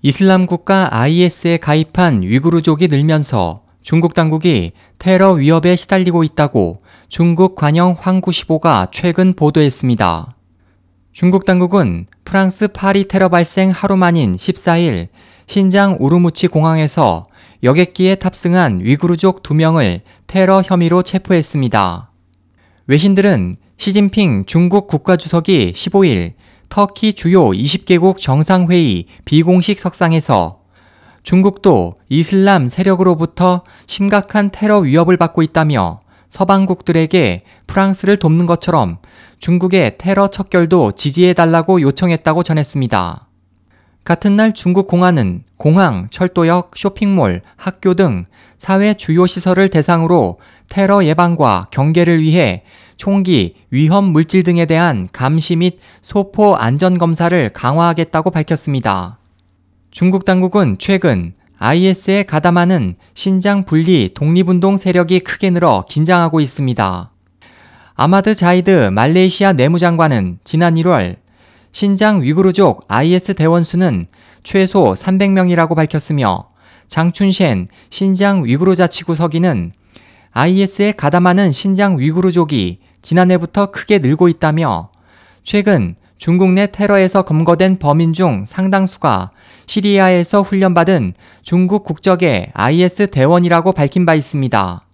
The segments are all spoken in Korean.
이슬람 국가 IS에 가입한 위구르족이 늘면서 중국 당국이 테러 위협에 시달리고 있다고 중국 관영 황구시보가 최근 보도했습니다. 중국 당국은 프랑스 파리 테러 발생 하루 만인 14일 신장 우르무치 공항에서 여객기에 탑승한 위구르족 2명을 테러 혐의로 체포했습니다. 외신들은 시진핑 중국 국가주석이 15일 터키 주요 20개국 정상회의 비공식 석상에서 중국도 이슬람 세력으로부터 심각한 테러 위협을 받고 있다며 서방국들에게 프랑스를 돕는 것처럼 중국의 테러 척결도 지지해달라고 요청했다고 전했습니다. 같은 날 중국 공안은 공항, 철도역, 쇼핑몰, 학교 등 사회 주요 시설을 대상으로 테러 예방과 경계를 위해 총기, 위험 물질 등에 대한 감시 및 소포 안전 검사를 강화하겠다고 밝혔습니다. 중국 당국은 최근 IS에 가담하는 신장 분리 독립운동 세력이 크게 늘어 긴장하고 있습니다. 아마드 자이드 말레이시아 내무장관은 지난 1월 신장 위구르족 IS 대원수는 최소 300명이라고 밝혔으며 장춘셴 신장 위구르 자치구 서기는 IS에 가담하는 신장 위구르족이 지난해부터 크게 늘고 있다며 최근 중국 내 테러에서 검거된 범인 중 상당수가 시리아에서 훈련받은 중국 국적의 IS 대원이라고 밝힌 바 있습니다.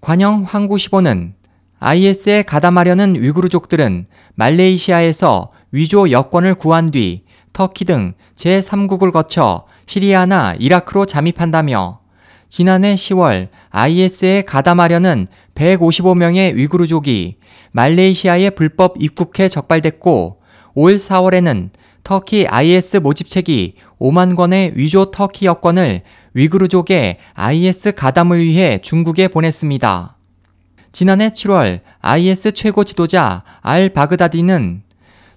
관영 황구시보는 IS에 가담하려는 위구르족들은 말레이시아에서 위조 여권을 구한 뒤 터키 등 제3국을 거쳐 시리아나 이라크로 잠입한다며 지난해 10월 IS에 가담하려는 155명의 위구르족이 말레이시아에 불법 입국해 적발됐고 올 4월에는 터키 IS 모집책이 5만 권의 위조 터키 여권을 위구르족의 IS 가담을 위해 중국에 보냈습니다. 지난해 7월 IS 최고 지도자 알 바그다디는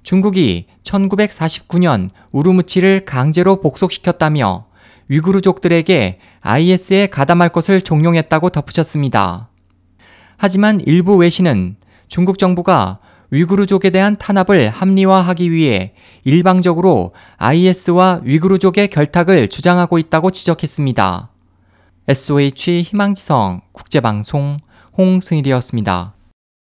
중국이 1949년 우르무치를 강제로 복속시켰다며 위구르족들에게 IS에 가담할 것을 종용했다고 덧붙였습니다. 하지만 일부 외신은 중국 정부가 위구르족에 대한 탄압을 합리화하기 위해 일방적으로 IS와 위구르족의 결탁을 주장하고 있다고 지적했습니다. SOH 희망지성 국제방송 홍승일이었습니다.